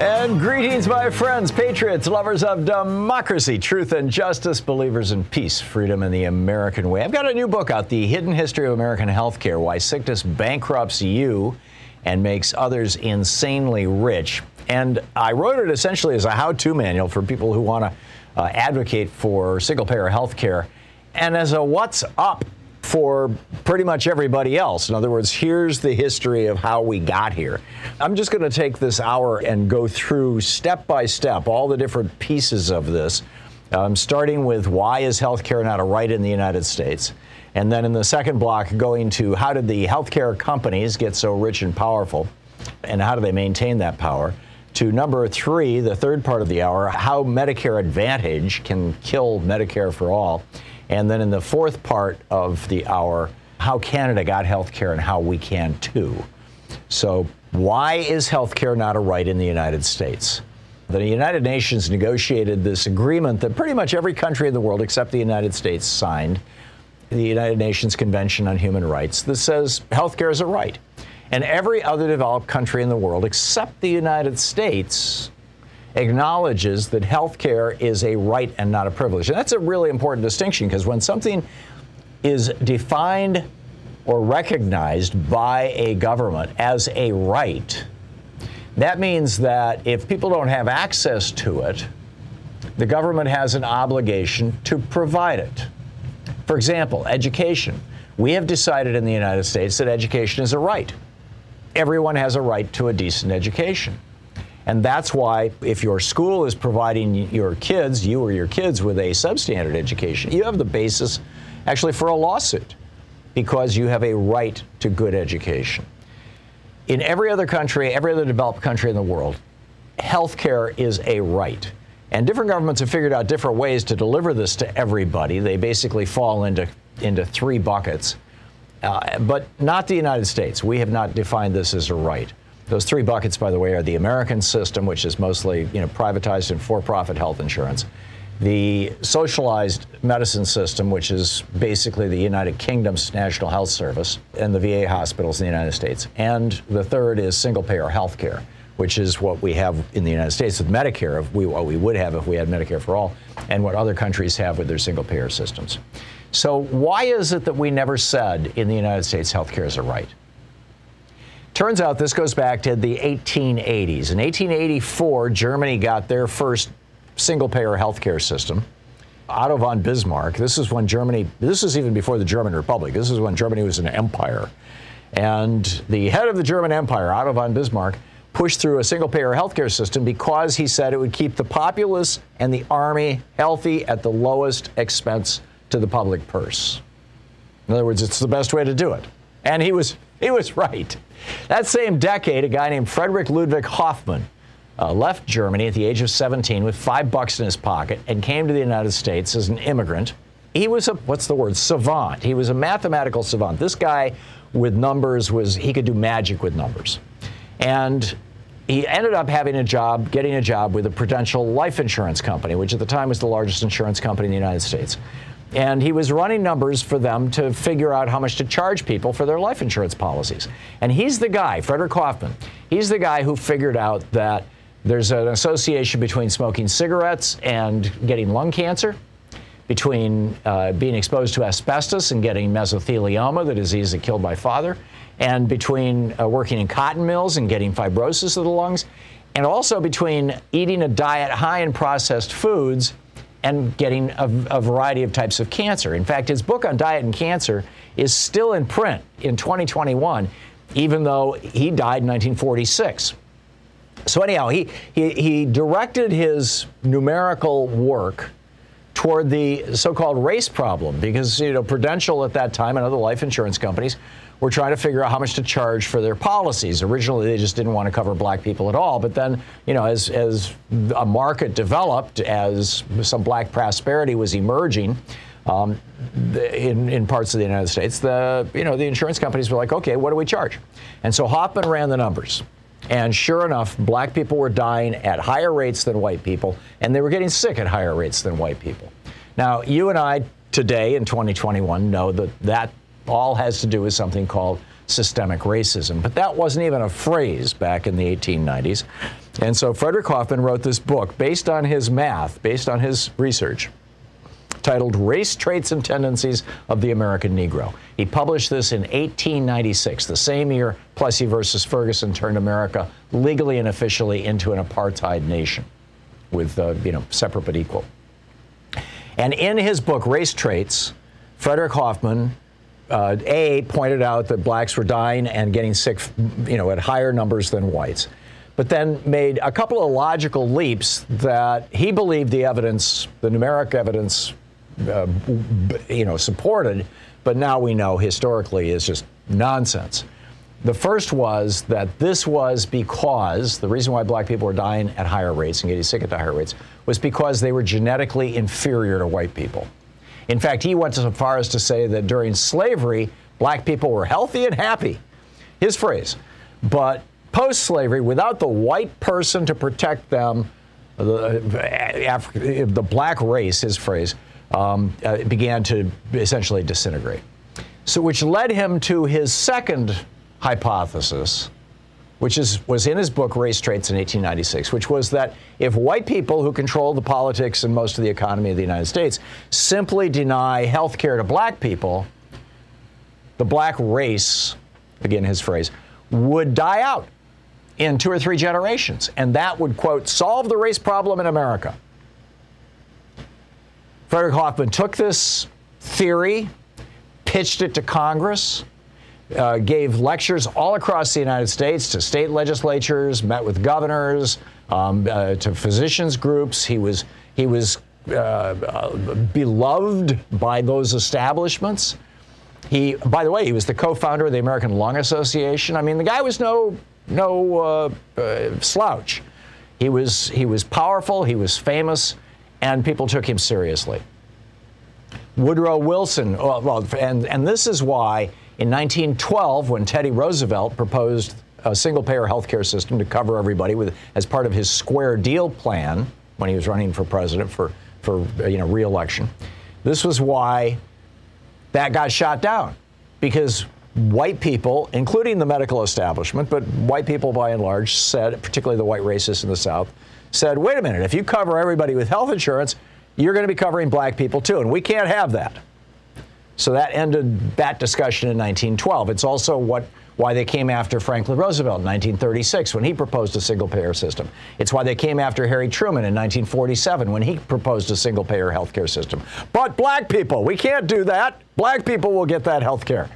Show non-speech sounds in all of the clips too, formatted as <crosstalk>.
And greetings, my friends, patriots, lovers of democracy, truth and justice, believers in peace, freedom, and the American way. I've got a new book out The Hidden History of American Healthcare Why Sickness Bankrupts You and Makes Others Insanely Rich. And I wrote it essentially as a how to manual for people who want to uh, advocate for single payer healthcare and as a what's up for pretty much everybody else. In other words, here's the history of how we got here. I'm just going to take this hour and go through step by step all the different pieces of this, um, starting with why is healthcare not a right in the United States? And then in the second block, going to how did the healthcare companies get so rich and powerful, and how do they maintain that power? To number three, the third part of the hour, how Medicare Advantage can kill Medicare for all. And then in the fourth part of the hour, how Canada got health care and how we can too. So, why is health care not a right in the United States? The United Nations negotiated this agreement that pretty much every country in the world except the United States signed, the United Nations Convention on Human Rights, that says health care is a right. And every other developed country in the world except the United States acknowledges that health care is a right and not a privilege. And that's a really important distinction because when something is defined or recognized by a government as a right, that means that if people don't have access to it, the government has an obligation to provide it. For example, education. We have decided in the United States that education is a right. Everyone has a right to a decent education. And that's why, if your school is providing your kids, you or your kids, with a substandard education, you have the basis actually for a lawsuit because you have a right to good education. In every other country, every other developed country in the world, health care is a right. And different governments have figured out different ways to deliver this to everybody. They basically fall into, into three buckets. Uh, but not the United States. We have not defined this as a right. Those three buckets, by the way, are the American system, which is mostly you know, privatized and for-profit health insurance, the socialized medicine system, which is basically the United Kingdom's National Health Service and the VA hospitals in the United States, and the third is single-payer health care, which is what we have in the United States with Medicare, we, what we would have if we had Medicare for all, and what other countries have with their single-payer systems. So why is it that we never said in the United States healthcare is a right? Turns out this goes back to the 1880s. In 1884, Germany got their first single payer healthcare system. Otto von Bismarck, this is when Germany, this is even before the German Republic, this is when Germany was an empire. And the head of the German Empire, Otto von Bismarck, pushed through a single payer healthcare system because he said it would keep the populace and the army healthy at the lowest expense to the public purse. In other words, it's the best way to do it. And he was <laughs> he was right. That same decade, a guy named Frederick Ludwig Hoffman uh, left Germany at the age of 17 with five bucks in his pocket and came to the United States as an immigrant. He was a, what's the word, savant. He was a mathematical savant. This guy with numbers was, he could do magic with numbers. And he ended up having a job, getting a job with a Prudential Life Insurance Company, which at the time was the largest insurance company in the United States. And he was running numbers for them to figure out how much to charge people for their life insurance policies. And he's the guy, Frederick Hoffman, he's the guy who figured out that there's an association between smoking cigarettes and getting lung cancer, between uh, being exposed to asbestos and getting mesothelioma, the disease that killed my father, and between uh, working in cotton mills and getting fibrosis of the lungs, and also between eating a diet high in processed foods and getting a, a, variety of types of cancer. In fact, his book on diet and cancer is still in print in 2021, even though he died in 1946. So anyhow, he, he, he directed his numerical work toward the so-called race problem because you know Prudential at that time and other life insurance companies were trying to figure out how much to charge for their policies. Originally, they just didn't want to cover black people at all. But then, you know, as, as a market developed, as some black prosperity was emerging, um, in, in parts of the United States, the you know the insurance companies were like, okay, what do we charge? And so Hoffman ran the numbers, and sure enough, black people were dying at higher rates than white people, and they were getting sick at higher rates than white people. Now, you and I today in 2021 know that that all has to do with something called systemic racism. But that wasn't even a phrase back in the 1890s. And so Frederick Hoffman wrote this book based on his math, based on his research, titled Race Traits and Tendencies of the American Negro. He published this in 1896, the same year Plessy versus Ferguson turned America legally and officially into an apartheid nation with, uh, you know, separate but equal. And in his book, Race Traits, Frederick Hoffman uh, A pointed out that blacks were dying and getting sick, you know, at higher numbers than whites, but then made a couple of logical leaps that he believed the evidence, the numeric evidence, uh, you know, supported, but now we know historically is just nonsense. The first was that this was because the reason why black people were dying at higher rates and getting sick at higher rates was because they were genetically inferior to white people. In fact, he went so far as to say that during slavery, black people were healthy and happy. His phrase. But post slavery, without the white person to protect them, the, the black race, his phrase, um, uh, began to essentially disintegrate. So, which led him to his second hypothesis, which is, was in his book Race Traits in 1896, which was that if white people who control the politics and most of the economy of the United States simply deny health care to black people, the black race, again his phrase, would die out in two or three generations. And that would, quote, solve the race problem in America. Frederick Hoffman took this theory, pitched it to Congress, uh, gave lectures all across the United States to state legislatures, met with governors, um, uh, to physicians groups. He was he was uh, uh beloved by those establishments. He, by the way, he was the co-founder of the American Lung Association. I mean, the guy was no no uh, uh, slouch. He was he was powerful. He was famous, and people took him seriously. Woodrow Wilson, well, and and this is why in 1912, when Teddy Roosevelt proposed a single payer health care system to cover everybody with, as part of his square deal plan when he was running for president for, for you know, reelection, this was why that got shot down. Because white people, including the medical establishment, but white people by and large said, particularly the white racists in the South, said, wait a minute, if you cover everybody with health insurance, you're going to be covering black people too, and we can't have that. So that ended that discussion in 1912. It's also what why they came after Franklin Roosevelt in 1936 when he proposed a single payer system. It's why they came after Harry Truman in 1947 when he proposed a single payer health care system. But black people, we can't do that. Black people will get that health care.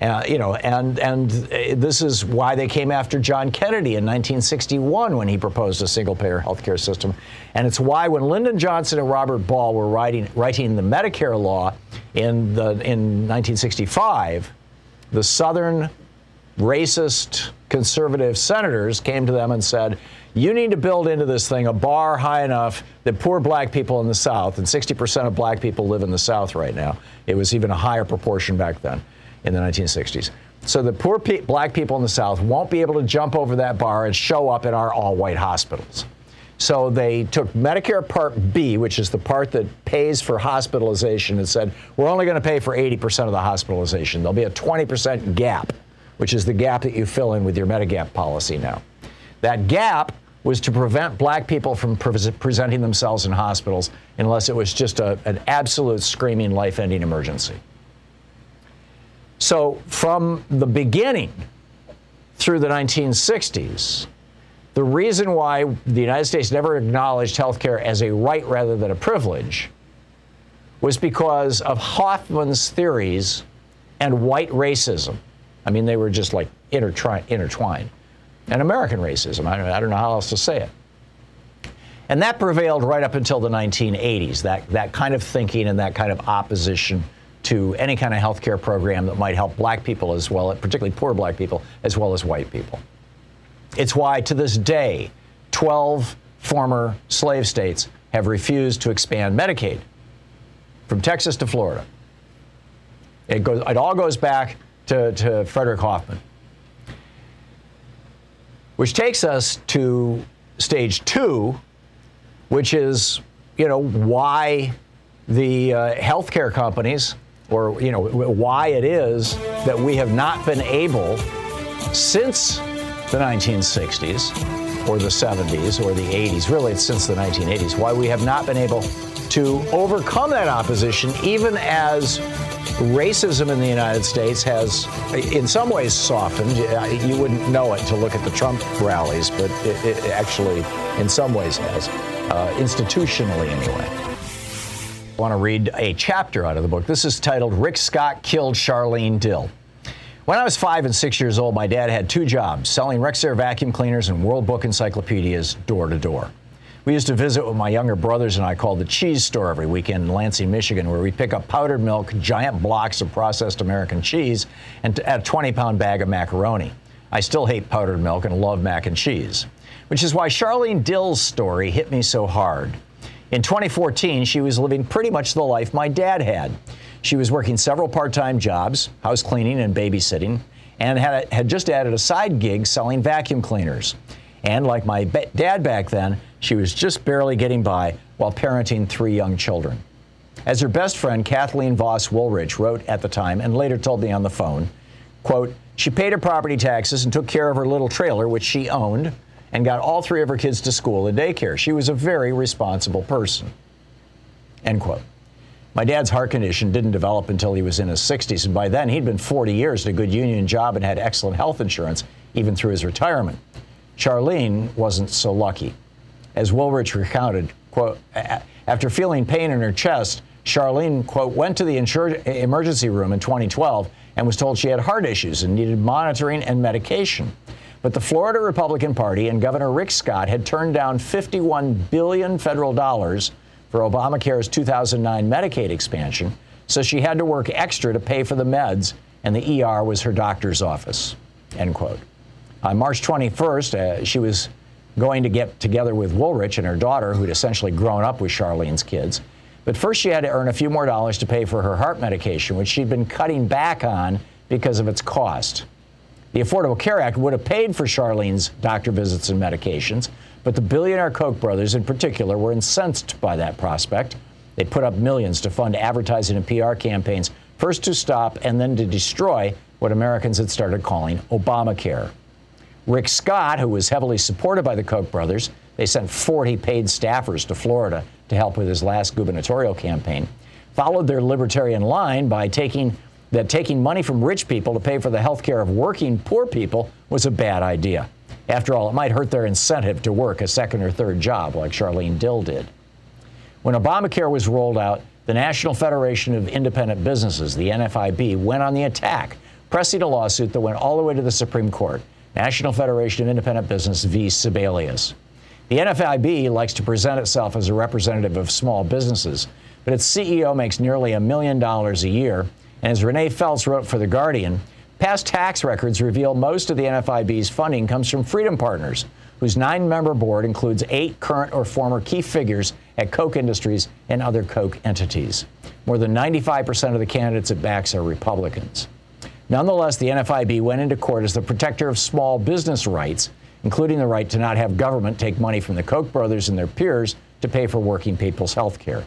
Uh, you know, and and this is why they came after John Kennedy in 1961 when he proposed a single-payer health care system, and it's why when Lyndon Johnson and Robert Ball were writing writing the Medicare law in the in 1965, the Southern racist conservative senators came to them and said, "You need to build into this thing a bar high enough that poor black people in the South, and 60% of black people live in the South right now. It was even a higher proportion back then." In the 1960s. So the poor pe- black people in the South won't be able to jump over that bar and show up in our all white hospitals. So they took Medicare Part B, which is the part that pays for hospitalization, and said, we're only going to pay for 80% of the hospitalization. There'll be a 20% gap, which is the gap that you fill in with your Medigap policy now. That gap was to prevent black people from pre- presenting themselves in hospitals unless it was just a, an absolute screaming life ending emergency. So, from the beginning through the 1960s, the reason why the United States never acknowledged health care as a right rather than a privilege was because of Hoffman's theories and white racism. I mean, they were just like intertwined. And American racism. I don't, I don't know how else to say it. And that prevailed right up until the 1980s, that, that kind of thinking and that kind of opposition to any kind of health care program that might help black people as well, particularly poor black people, as well as white people. It's why, to this day, 12 former slave states have refused to expand Medicaid from Texas to Florida. It, goes, it all goes back to, to Frederick Hoffman. Which takes us to stage two, which is, you know, why the uh, healthcare companies, or, you know, why it is that we have not been able, since the 1960s or the 70s or the 80s, really it's since the 1980s, why we have not been able to overcome that opposition, even as racism in the United States has, in some ways, softened. You wouldn't know it to look at the Trump rallies, but it, it actually, in some ways, has, uh, institutionally anyway. I want to read a chapter out of the book. This is titled Rick Scott Killed Charlene Dill. When I was five and six years old, my dad had two jobs selling Rexair vacuum cleaners and World Book encyclopedias door to door. We used to visit with my younger brothers and I called the cheese store every weekend in Lansing, Michigan, where we pick up powdered milk, giant blocks of processed American cheese, and a 20 pound bag of macaroni. I still hate powdered milk and love mac and cheese, which is why Charlene Dill's story hit me so hard. In 2014, she was living pretty much the life my dad had. She was working several part time jobs, house cleaning and babysitting, and had, had just added a side gig selling vacuum cleaners. And like my dad back then, she was just barely getting by while parenting three young children. As her best friend, Kathleen Voss Woolrich, wrote at the time and later told me on the phone, quote, she paid her property taxes and took care of her little trailer, which she owned, and got all three of her kids to school and daycare. She was a very responsible person. End quote. My dad's heart condition didn't develop until he was in his 60s, and by then he'd been 40 years at a good union job and had excellent health insurance, even through his retirement. Charlene wasn't so lucky. As Woolrich recounted, quote, after feeling pain in her chest, Charlene, quote, went to the emergency room in 2012 and was told she had heart issues and needed monitoring and medication. But the Florida Republican Party and Governor Rick Scott had turned down 51 billion federal dollars for Obamacare's 2009 Medicaid expansion, so she had to work extra to pay for the meds, and the ER was her doctor's office. End quote. On March 21st, uh, she was going to get together with Woolrich and her daughter, who'd essentially grown up with Charlene's kids. But first, she had to earn a few more dollars to pay for her heart medication, which she'd been cutting back on because of its cost. The Affordable Care Act would have paid for Charlene's doctor visits and medications, but the billionaire Koch brothers, in particular, were incensed by that prospect. They put up millions to fund advertising and PR campaigns, first to stop and then to destroy what Americans had started calling Obamacare. Rick Scott, who was heavily supported by the Koch brothers, they sent 40 paid staffers to Florida to help with his last gubernatorial campaign, followed their libertarian line by taking that taking money from rich people to pay for the health care of working poor people was a bad idea. After all, it might hurt their incentive to work a second or third job like Charlene Dill did. When Obamacare was rolled out, the National Federation of Independent Businesses, the NFIB, went on the attack, pressing a lawsuit that went all the way to the Supreme Court. National Federation of Independent Business v. Sebelius. The NFIB likes to present itself as a representative of small businesses, but its CEO makes nearly a million dollars a year. And as Renee Feltz wrote for The Guardian, Past tax records reveal most of the NFIB's funding comes from Freedom Partners, whose nine member board includes eight current or former key figures at Koch Industries and other Koch entities. More than 95% of the candidates it backs are Republicans. Nonetheless, the NFIB went into court as the protector of small business rights including the right to not have government take money from the Koch brothers and their peers to pay for working people's health care.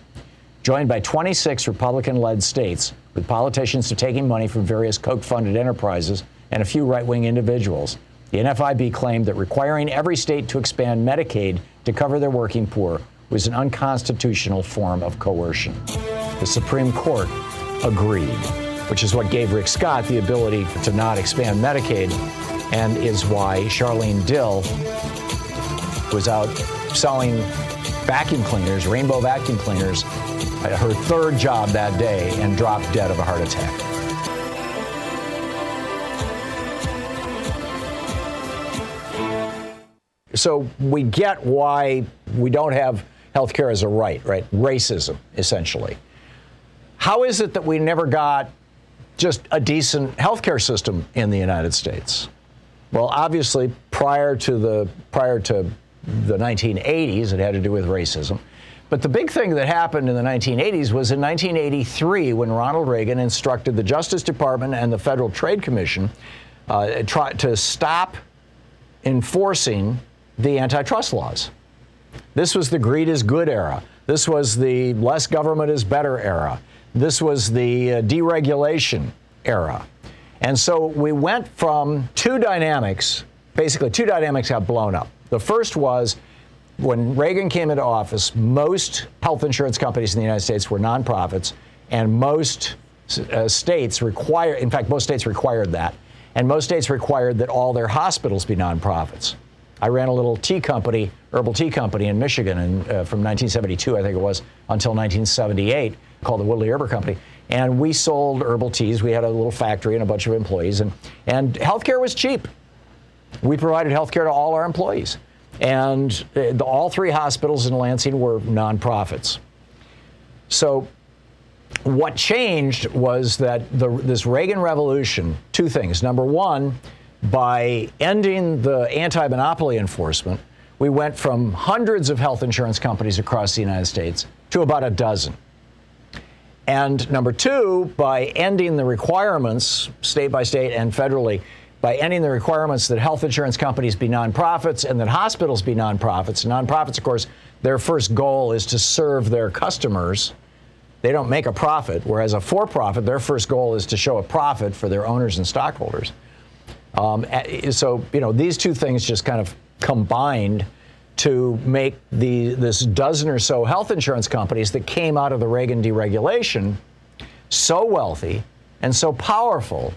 Joined by 26 Republican led states, with politicians taking money from various Koch funded enterprises and a few right wing individuals, the NFIB claimed that requiring every state to expand Medicaid to cover their working poor was an unconstitutional form of coercion. The Supreme Court agreed, which is what gave Rick Scott the ability to not expand Medicaid and is why Charlene Dill was out selling vacuum cleaners, rainbow vacuum cleaners, Uh, her third job that day, and dropped dead of a heart attack. So we get why we don't have health care as a right, right? Racism, essentially. How is it that we never got just a decent health care system in the United States? Well, obviously, prior to the prior to the 1980s, it had to do with racism. But the big thing that happened in the 1980s was in 1983 when Ronald Reagan instructed the Justice Department and the Federal Trade Commission uh, try, to stop enforcing the antitrust laws. This was the greed is good era. This was the less government is better era. This was the uh, deregulation era. And so we went from two dynamics, basically, two dynamics got blown up. The first was when Reagan came into office, most health insurance companies in the United States were nonprofits, and most uh, states require, in fact, most states required that, and most states required that all their hospitals be nonprofits. I ran a little tea company, herbal tea company in Michigan, and uh, from 1972, I think it was, until 1978, called the Woodley Herber Company. And we sold herbal teas. We had a little factory and a bunch of employees, and and healthcare was cheap. We provided healthcare to all our employees, and uh, the, all three hospitals in Lansing were nonprofits. So what changed was that the, this Reagan revolution, two things. Number one, by ending the anti monopoly enforcement, we went from hundreds of health insurance companies across the United States to about a dozen. And number two, by ending the requirements, state by state and federally, by ending the requirements that health insurance companies be nonprofits and that hospitals be nonprofits. Nonprofits, of course, their first goal is to serve their customers. They don't make a profit, whereas a for profit, their first goal is to show a profit for their owners and stockholders. Um, so, you know, these two things just kind of combined to make the this dozen or so health insurance companies that came out of the Reagan deregulation so wealthy and so powerful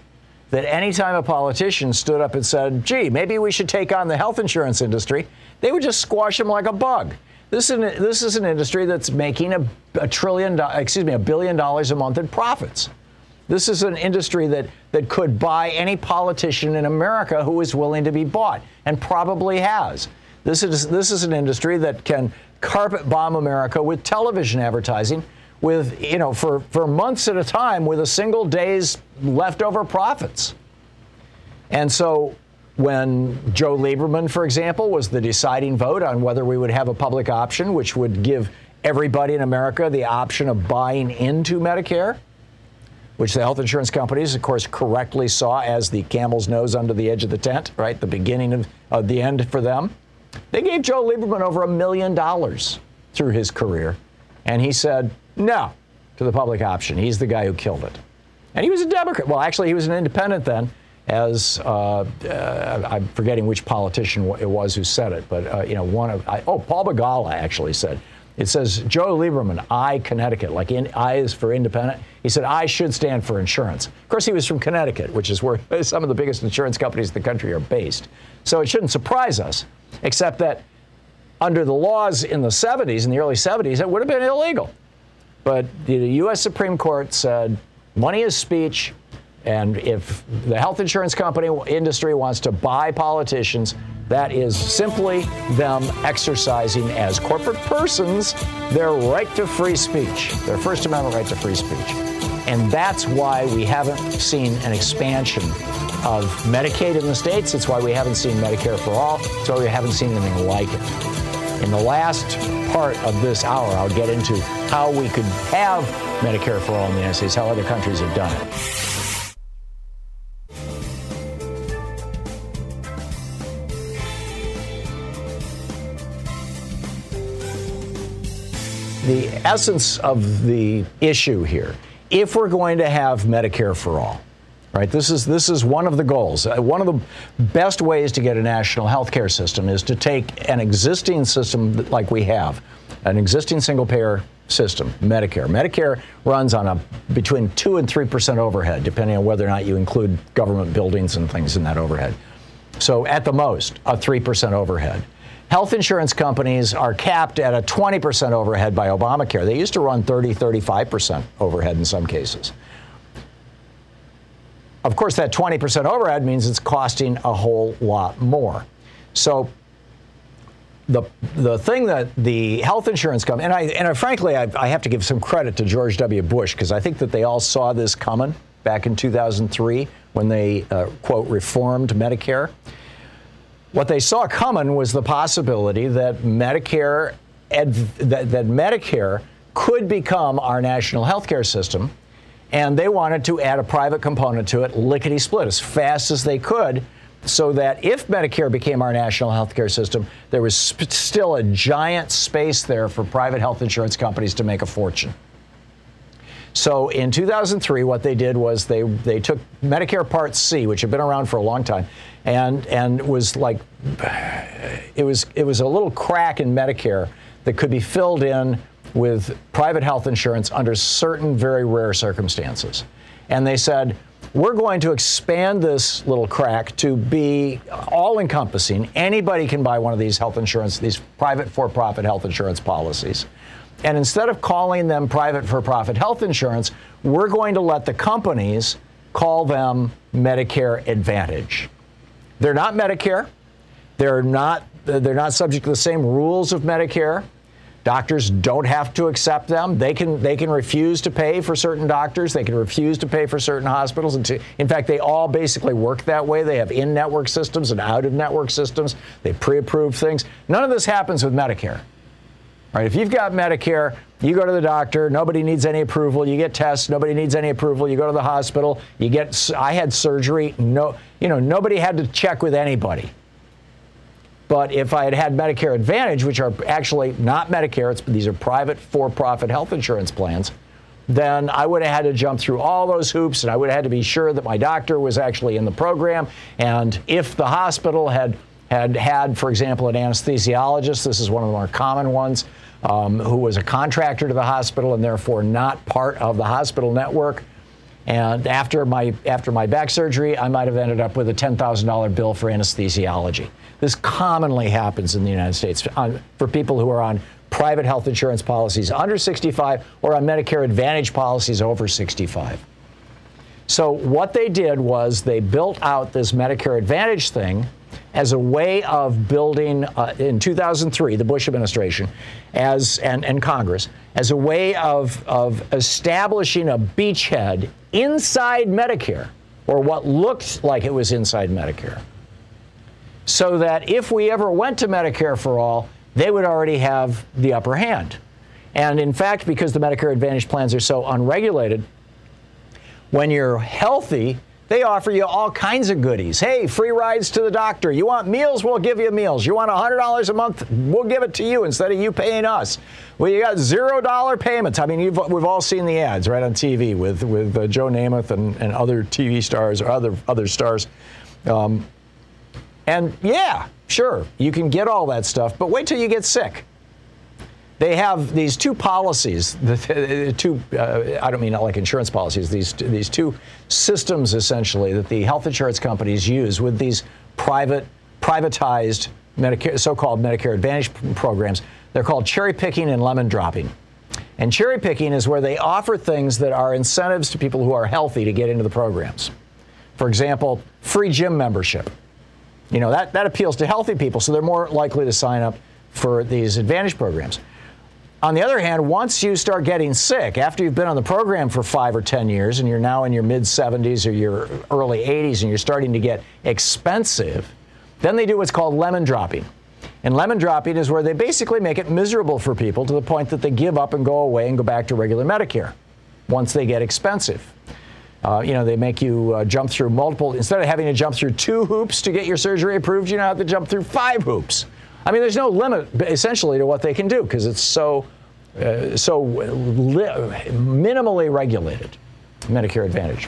that anytime a politician stood up and said, "Gee, maybe we should take on the health insurance industry," they would just squash him like a bug. This is an, this is an industry that's making a, a trillion, excuse me, a billion dollars a month in profits. This is an industry that, that could buy any politician in America who is willing to be bought, and probably has. This is, this is an industry that can carpet bomb America with television advertising with, you know, for, for months at a time with a single day's leftover profits. And so when Joe Lieberman, for example, was the deciding vote on whether we would have a public option, which would give everybody in America the option of buying into Medicare, which the health insurance companies, of course, correctly saw as the camel's nose under the edge of the tent, right? The beginning of, of the end for them. They gave Joe Lieberman over a million dollars through his career. And he said no to the public option. He's the guy who killed it. And he was a Democrat. Well, actually, he was an independent then, as uh, uh, I'm forgetting which politician it was who said it, but, uh, you know, one of, I, oh, Paul Begala actually said, it says Joe Lieberman, I, Connecticut, like in, I is for independent. He said, I should stand for insurance. Of course, he was from Connecticut, which is where <laughs> some of the biggest insurance companies in the country are based. So it shouldn't surprise us, except that under the laws in the 70s, in the early 70s, it would have been illegal. But the U.S. Supreme Court said money is speech, and if the health insurance company industry wants to buy politicians, that is simply them exercising as corporate persons their right to free speech, their First Amendment right to free speech. And that's why we haven't seen an expansion of Medicaid in the states. It's why we haven't seen Medicare for all. It's why we haven't seen anything like it. In the last part of this hour, I'll get into how we could have Medicare for all in the United States, how other countries have done it. the essence of the issue here. If we're going to have Medicare for all, right? This is this is one of the goals. Uh, one of the best ways to get a national health care system is to take an existing system like we have, an existing single payer system, Medicare. Medicare runs on a between 2 and 3% overhead depending on whether or not you include government buildings and things in that overhead. So at the most, a 3% overhead. Health insurance companies are capped at a 20% overhead by Obamacare. They used to run 30, 35% overhead in some cases. Of course, that 20% overhead means it's costing a whole lot more. So the the thing that the health insurance company and I and I, frankly I, I have to give some credit to George W. Bush because I think that they all saw this coming back in 2003 when they uh, quote reformed Medicare. What they saw coming was the possibility that Medicare that, that Medicare could become our national health care system, and they wanted to add a private component to it, lickety split, as fast as they could so that if Medicare became our national health care system, there was sp- still a giant space there for private health insurance companies to make a fortune. So in 2003, what they did was they they took Medicare Part C, which had been around for a long time, and and was like it was it was a little crack in Medicare that could be filled in with private health insurance under certain very rare circumstances. And they said, we're going to expand this little crack to be all encompassing. Anybody can buy one of these health insurance, these private for profit health insurance policies. And instead of calling them private for profit health insurance, we're going to let the companies call them Medicare Advantage. They're not Medicare. They're not, they're not subject to the same rules of Medicare. Doctors don't have to accept them. They can they can refuse to pay for certain doctors. They can refuse to pay for certain hospitals. And to, in fact, they all basically work that way. They have in-network systems and out-of-network systems. They pre-approve things. None of this happens with Medicare. Right? If you've got Medicare, you go to the doctor. Nobody needs any approval. You get tests. Nobody needs any approval. You go to the hospital. You get. I had surgery. No, you know, nobody had to check with anybody. But if I had had Medicare Advantage, which are actually not Medicare, these are private for profit health insurance plans, then I would have had to jump through all those hoops and I would have had to be sure that my doctor was actually in the program. And if the hospital had had, had for example, an anesthesiologist, this is one of the more common ones, um, who was a contractor to the hospital and therefore not part of the hospital network. And after my after my back surgery, I might have ended up with a $10,000 bill for anesthesiology. This commonly happens in the United States on, for people who are on private health insurance policies under 65 or on Medicare Advantage policies over 65. So, what they did was they built out this Medicare Advantage thing as a way of building, uh, in 2003, the Bush administration as, and, and Congress, as a way of, of establishing a beachhead inside Medicare, or what looked like it was inside Medicare so that if we ever went to Medicare for all, they would already have the upper hand. And in fact, because the Medicare Advantage plans are so unregulated, when you're healthy, they offer you all kinds of goodies. Hey, free rides to the doctor. You want meals? We'll give you meals. You want $100 a month? We'll give it to you instead of you paying us. Well, you got zero dollar payments. I mean, we've all seen the ads right on TV with with uh, Joe Namath and, and other TV stars or other other stars. Um, and yeah, sure, you can get all that stuff, but wait till you get sick. They have these two policies, <laughs> the two, uh, I don't mean like insurance policies, these, these two systems essentially that the health insurance companies use with these private, privatized Medicare, so-called Medicare Advantage programs. They're called cherry picking and lemon dropping. And cherry picking is where they offer things that are incentives to people who are healthy to get into the programs. For example, free gym membership. You know, that, that appeals to healthy people, so they're more likely to sign up for these advantage programs. On the other hand, once you start getting sick, after you've been on the program for five or 10 years and you're now in your mid 70s or your early 80s and you're starting to get expensive, then they do what's called lemon dropping. And lemon dropping is where they basically make it miserable for people to the point that they give up and go away and go back to regular Medicare once they get expensive. Uh, you know, they make you uh, jump through multiple, instead of having to jump through two hoops to get your surgery approved, you now have to jump through five hoops. I mean, there's no limit essentially to what they can do because it's so uh, so li- minimally regulated Medicare Advantage.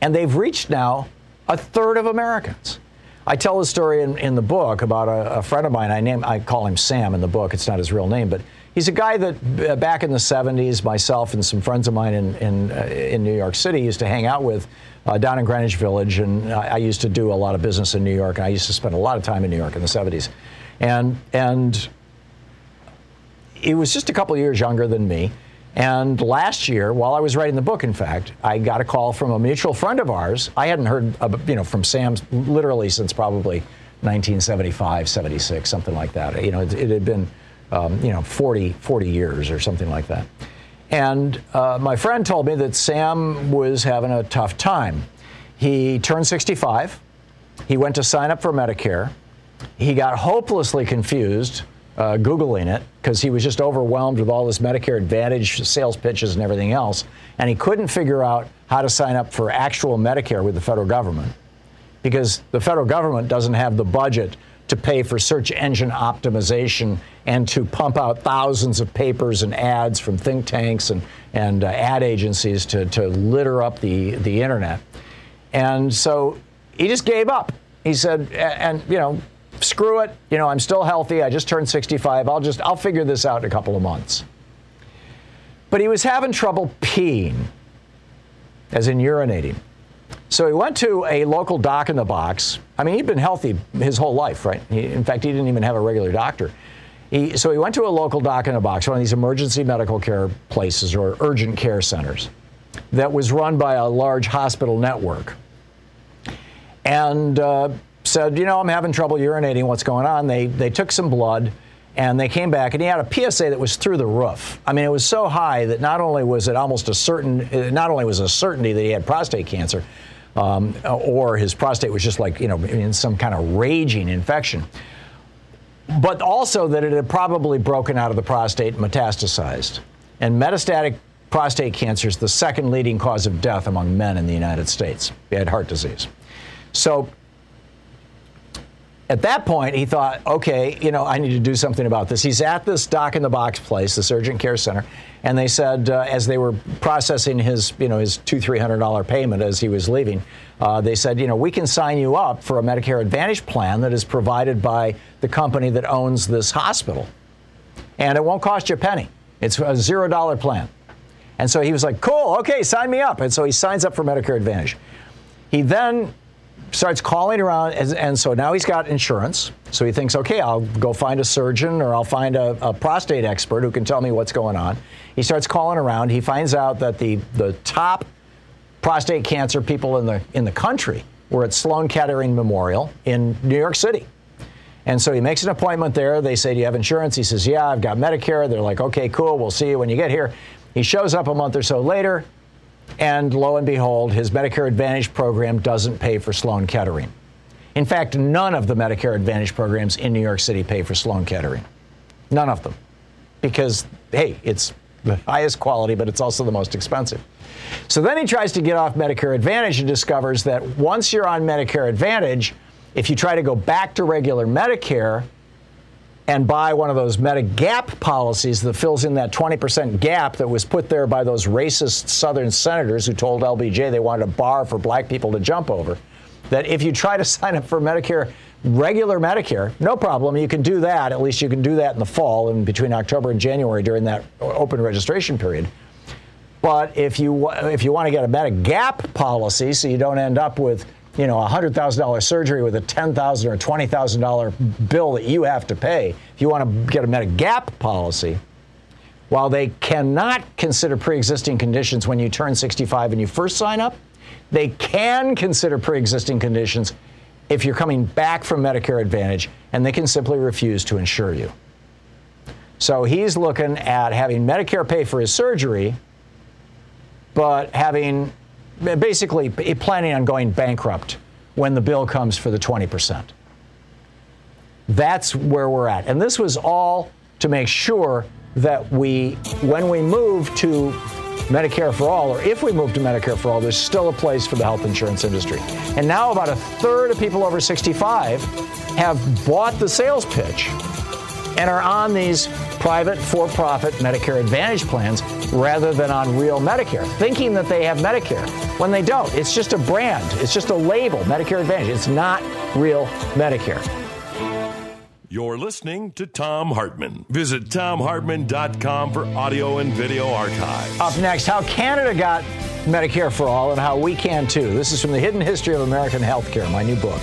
And they've reached now a third of Americans. I tell the story in, in the book about a, a, friend of mine. I name I call him Sam in the book. It's not his real name, but he's a guy that uh, back in the 70s, myself and some friends of mine in in, uh, in New York City used to hang out with uh, down in Greenwich Village, and I, I, used to do a lot of business in New York, and I used to spend a lot of time in New York in the 70s, and and he was just a couple years younger than me. And last year, while I was writing the book, in fact, I got a call from a mutual friend of ours. I hadn't heard, you know, from Sam literally since probably 1975, 76, something like that. You know, it, it had been, um, you know, 40, 40 years or something like that. And uh, my friend told me that Sam was having a tough time. He turned 65. He went to sign up for Medicare. He got hopelessly confused uh, Googling it because he was just overwhelmed with all this Medicare Advantage sales pitches and everything else. And he couldn't figure out how to sign up for actual Medicare with the federal government because the federal government doesn't have the budget to pay for search engine optimization and to pump out thousands of papers and ads from think tanks and, and uh, ad agencies to, to litter up the, the internet. And so he just gave up. He said, and, you know, screw it. You know, I'm still healthy. I just turned 65. I'll just, I'll figure this out in a couple of months. But he was having trouble peeing, as in urinating. So he went to a local doc in the box. I mean, he'd been healthy his whole life, right? He, in fact, he didn't even have a regular doctor. He, so he went to a local doc in a box, one of these emergency medical care places or urgent care centers that was run by a large hospital network. And uh, said, you know, I'm having trouble urinating. What's going on? They they took some blood. And they came back, and he had a PSA that was through the roof. I mean, it was so high that not only was it almost a certain, not only was a certainty that he had prostate cancer, um, or his prostate was just like you know in some kind of raging infection, but also that it had probably broken out of the prostate and metastasized. And metastatic prostate cancer is the second leading cause of death among men in the United States. He had heart disease. So at that point, he thought, okay, you know, I need to do something about this. He's at this doc in the box place, this urgent care center, and they said uh, as they were processing his, you know, his two three hundred dollar payment as he was leaving, uh, they said, you know, we can sign you up for a Medicare Advantage plan that is provided by the company that owns this hospital, and it won't cost you a penny. It's a zero dollar plan. And so he was like, cool, okay, sign me up. And so he signs up for Medicare Advantage. He then starts calling around, and, and, so now he's got insurance. So he thinks, okay, I'll go find a surgeon or I'll find a, a, prostate expert who can tell me what's going on. He starts calling around. He finds out that the, the top prostate cancer people in the, in the country were at Sloan Kettering Memorial in New York City. And so he makes an appointment there. They say, Do you have insurance? He says, Yeah, I've got Medicare. They're like, Okay, cool. We'll see you when you get here. He shows up a month or so later. And lo and behold, his Medicare Advantage program doesn't pay for Sloan Kettering. In fact, none of the Medicare Advantage programs in New York City pay for Sloan Kettering. None of them. Because, hey, it's the highest quality, but it's also the most expensive. So then he tries to get off Medicare Advantage and discovers that once you're on Medicare Advantage, if you try to go back to regular Medicare, and buy one of those Medigap policies that fills in that 20% gap that was put there by those racist Southern senators who told LBJ they wanted a bar for black people to jump over. That if you try to <laughs> sign up for Medicare, regular Medicare, no problem. You can do that. At least you can do that in the fall and between October and January during that open registration period. But if you if you want to get a Medigap policy, so you don't end up with you know, a $100,000 surgery with a 10,000 or $20,000 bill that you have to pay, if you want to get a Medigap policy, while they cannot consider pre existing conditions when you turn 65 and you first sign up, they can consider pre existing conditions if you're coming back from Medicare Advantage, and they can simply refuse to insure you. So he's looking at having Medicare pay for his surgery, but having basically planning on going bankrupt when the bill comes for the 20%. That's where we're at. And this was all to make sure that we, when we move to Medicare for all, or if we move to Medicare for all, there's still a place for the health insurance industry. And now about a third of people over 65 have bought the sales pitch and are on these private for profit Medicare Advantage plans rather than on real Medicare, thinking that they have Medicare when they don't. It's just a brand, it's just a label, Medicare Advantage. It's not real Medicare. You're listening to Thom Hartmann. Visit thomhartmann.com for audio and video archives. Up next, how Canada got Medicare for all and how we can too. This is from the Hidden History of American Healthcare, my new book.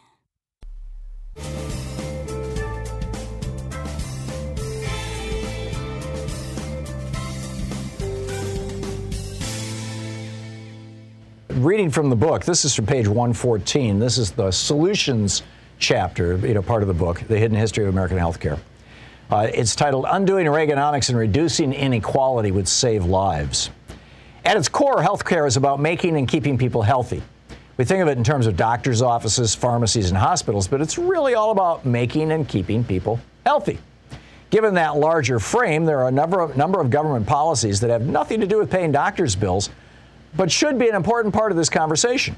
Reading from the book, this is from page 114. This is the solutions chapter, you know, part of the book, The Hidden History of American Healthcare. Uh, it's titled Undoing Reaganomics and Reducing Inequality Would Save Lives. At its core, healthcare is about making and keeping people healthy. We think of it in terms of doctors' offices, pharmacies, and hospitals, but it's really all about making and keeping people healthy. Given that larger frame, there are a number of, number of government policies that have nothing to do with paying doctors' bills, but should be an important part of this conversation.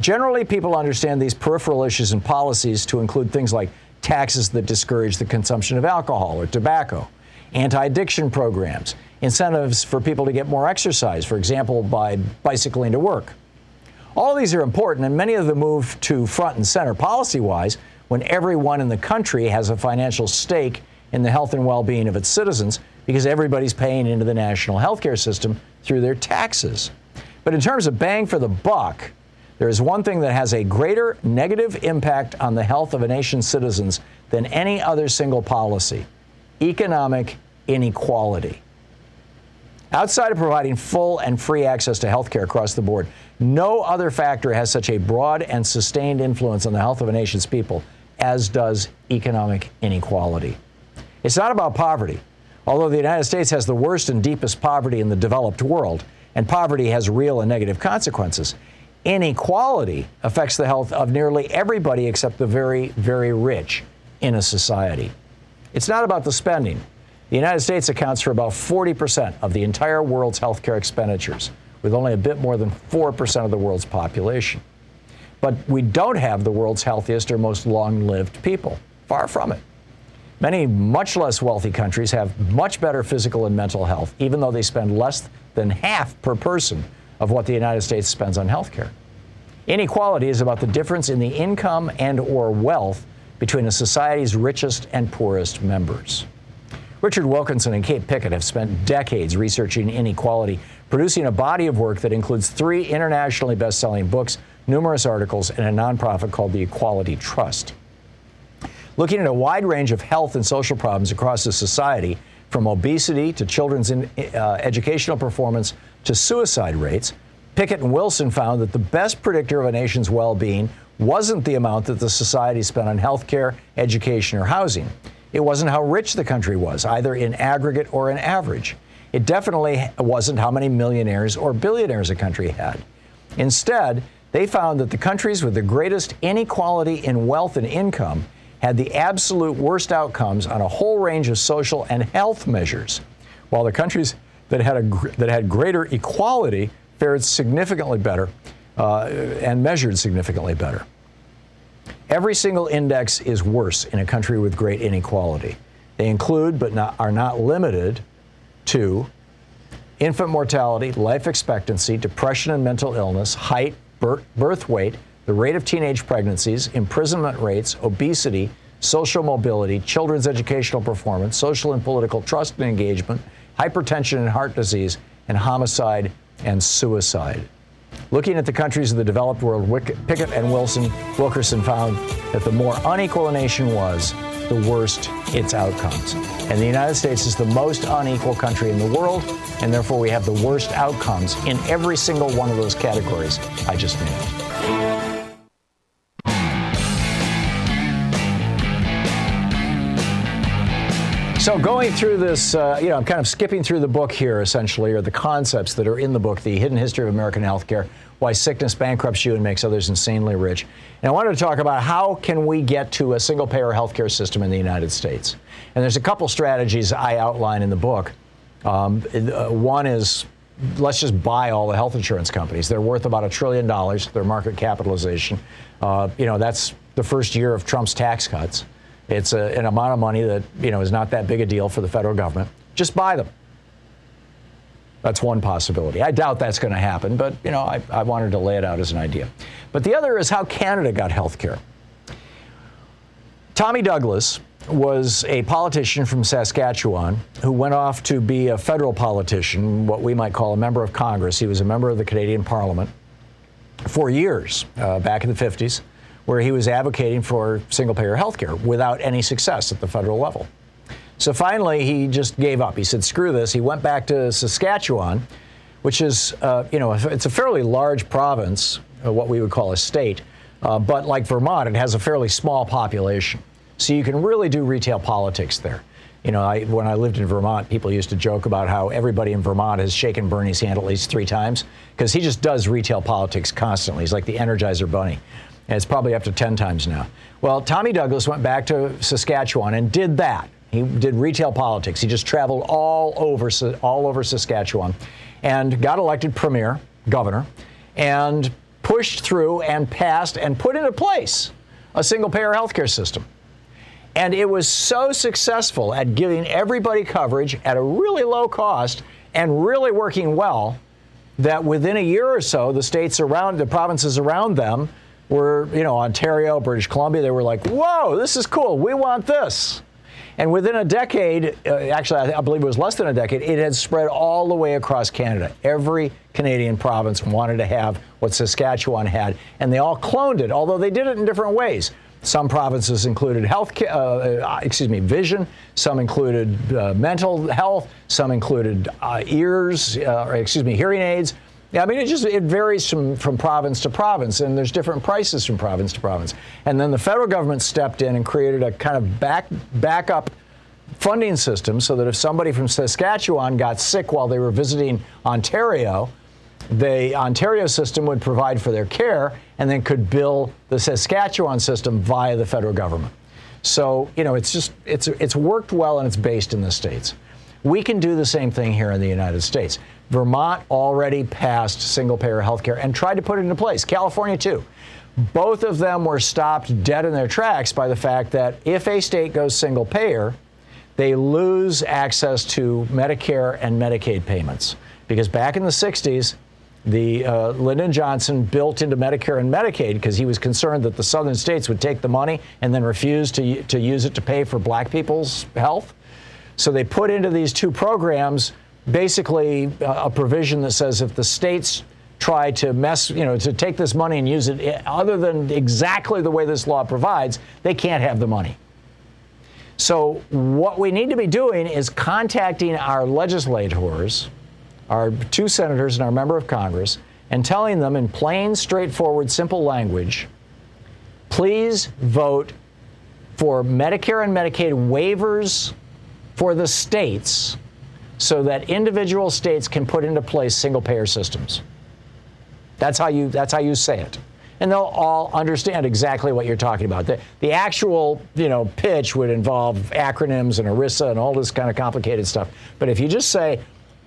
Generally, people understand these peripheral issues and policies to include things like taxes that discourage the consumption of alcohol or tobacco, anti addiction programs, incentives for people to get more exercise, for example, by bicycling to work. All these are important, and many of them move to front and center policy wise when everyone in the country has a financial stake in the health and well being of its citizens because everybody's paying into the national health care system through their taxes. But in terms of bang for the buck, there is one thing that has a greater negative impact on the health of a nation's citizens than any other single policy economic inequality. Outside of providing full and free access to health care across the board, no other factor has such a broad and sustained influence on the health of a nation's people as does economic inequality. It's not about poverty. Although the United States has the worst and deepest poverty in the developed world, and poverty has real and negative consequences. Inequality affects the health of nearly everybody except the very, very rich in a society. It's not about the spending. The United States accounts for about 40% of the entire world's healthcare expenditures, with only a bit more than 4% of the world's population. But we don't have the world's healthiest or most long lived people. Far from it. Many much less wealthy countries have much better physical and mental health, even though they spend less than half per person of what the United States spends on health care. Inequality is about the difference in the income and or wealth between a society's richest and poorest members. Richard Wilkinson and Kate Pickett have spent decades researching inequality, producing a body of work that includes three internationally best-selling books, numerous articles, and a nonprofit called the Equality Trust. Looking at a wide range of health and social problems across the society, from obesity to children's in, uh, educational performance to suicide rates, Pickett and Wilson found that the best predictor of a nation's well being wasn't the amount that the society spent on health care, education, or housing. It wasn't how rich the country was, either in aggregate or in average. It definitely wasn't how many millionaires or billionaires a country had. Instead, they found that the countries with the greatest inequality in wealth and income had the absolute worst outcomes on a whole range of social and health measures, while the countries that had, a, that had greater equality fared significantly better uh, and measured significantly better. Every single index is worse in a country with great inequality. They include, but not, are not limited to, infant mortality, life expectancy, depression and mental illness, height, birth weight, the rate of teenage pregnancies, imprisonment rates, obesity, social mobility, children's educational performance, social and political trust and engagement, hypertension and heart disease, and homicide and suicide. Looking at the countries of the developed world, Pickett and Wilson Wilkerson found that the more unequal a nation was, the worse its outcomes. And the United States is the most unequal country in the world, and therefore we have the worst outcomes in every single one of those categories I just named. So, going through this, uh, you know, I'm kind of skipping through the book here, essentially, or the concepts that are in the book, The Hidden History of American Healthcare, Why Sickness Bankrupts You and Makes Others Insanely Rich. And I wanted to talk about how can we get to a single-payer healthcare system in the United States. And there's a couple strategies I outline in the book. Um, uh, one is let's just buy all the health insurance companies. They're worth about a trillion dollars, their market capitalization. Uh, you know, that's the first year of Trump's tax cuts. It's a, an amount of money that you know is not that big a deal for the federal government. Just buy them. That's one possibility. I doubt that's going to happen, but you know I, I wanted to lay it out as an idea. But the other is how Canada got health care. Tommy Douglas was a politician from Saskatchewan who went off to be a federal politician, what we might call a member of Congress. He was a member of the Canadian Parliament for years, uh, back in the 50s where he was advocating for single payer health care without any success at the federal level. So finally, he just gave up. He said, screw this. He went back to Saskatchewan, which is, uh, you know, it's a fairly large province, uh, what we would call a state. Uh, but like Vermont, it has a fairly small population. So you can really do retail politics there. You know, I, when I lived in Vermont, people used to joke about how everybody in Vermont has shaken Bernie's hand at least three times because he just does retail politics constantly. He's like the Energizer Bunny and it's probably up to 10 times now. Well, Tommy Douglas went back to Saskatchewan and did that. He did retail politics. He just traveled all over, all over Saskatchewan and got elected premier, governor, and pushed through and passed and put into place a single payer healthcare system. And it was so successful at giving everybody coverage at a really low cost and really working well that within a year or so, the states around, the provinces around them, were, you know, Ontario, British Columbia, they were like, whoa, this is cool. We want this. And within a decade, uh, actually, I, I, believe it was less than a decade, it had spread all the way across Canada. Every Canadian province wanted to have what Saskatchewan had, and they all cloned it, although they did it in different ways. Some provinces included health, uh, uh, excuse me, vision. Some included uh, mental health. Some included uh, ears, uh, or excuse me, hearing aids. Yeah, I mean, it just it varies from, from province to province, and there's different prices from province to province. And then the federal government stepped in and created a kind of back backup funding system so that if somebody from Saskatchewan got sick while they were visiting Ontario, the Ontario system would provide for their care and then could bill the Saskatchewan system via the federal government. So, you know, it's just it's it's worked well and it's based in the states. We can do the same thing here in the United States. Vermont already passed single payer health care and tried to put it into place. California, too. Both of them were stopped dead in their tracks by the fact that if a state goes single payer, they lose access to Medicare and Medicaid payments. Because back in the 60s, the uh, Lyndon Johnson built into Medicare and Medicaid because he was concerned that the southern states would take the money and then refuse to, to use it to pay for black people's health. So they put into these two programs basically a provision that says if the states try to mess, you know, to take this money and use it eh, other than exactly the way this law provides, they can't have the money. So, what we need to be doing is contacting our legislators, our two senators and our member of Congress, and telling them in plain, straightforward, simple language please vote for Medicare and Medicaid waivers for the states so that individual states can put into place single payer systems. That's how you that's how you say it. And they'll all understand exactly what you're talking about. The, the actual, you know, pitch would involve acronyms and ERISA and all this kind of complicated stuff. But if you just say,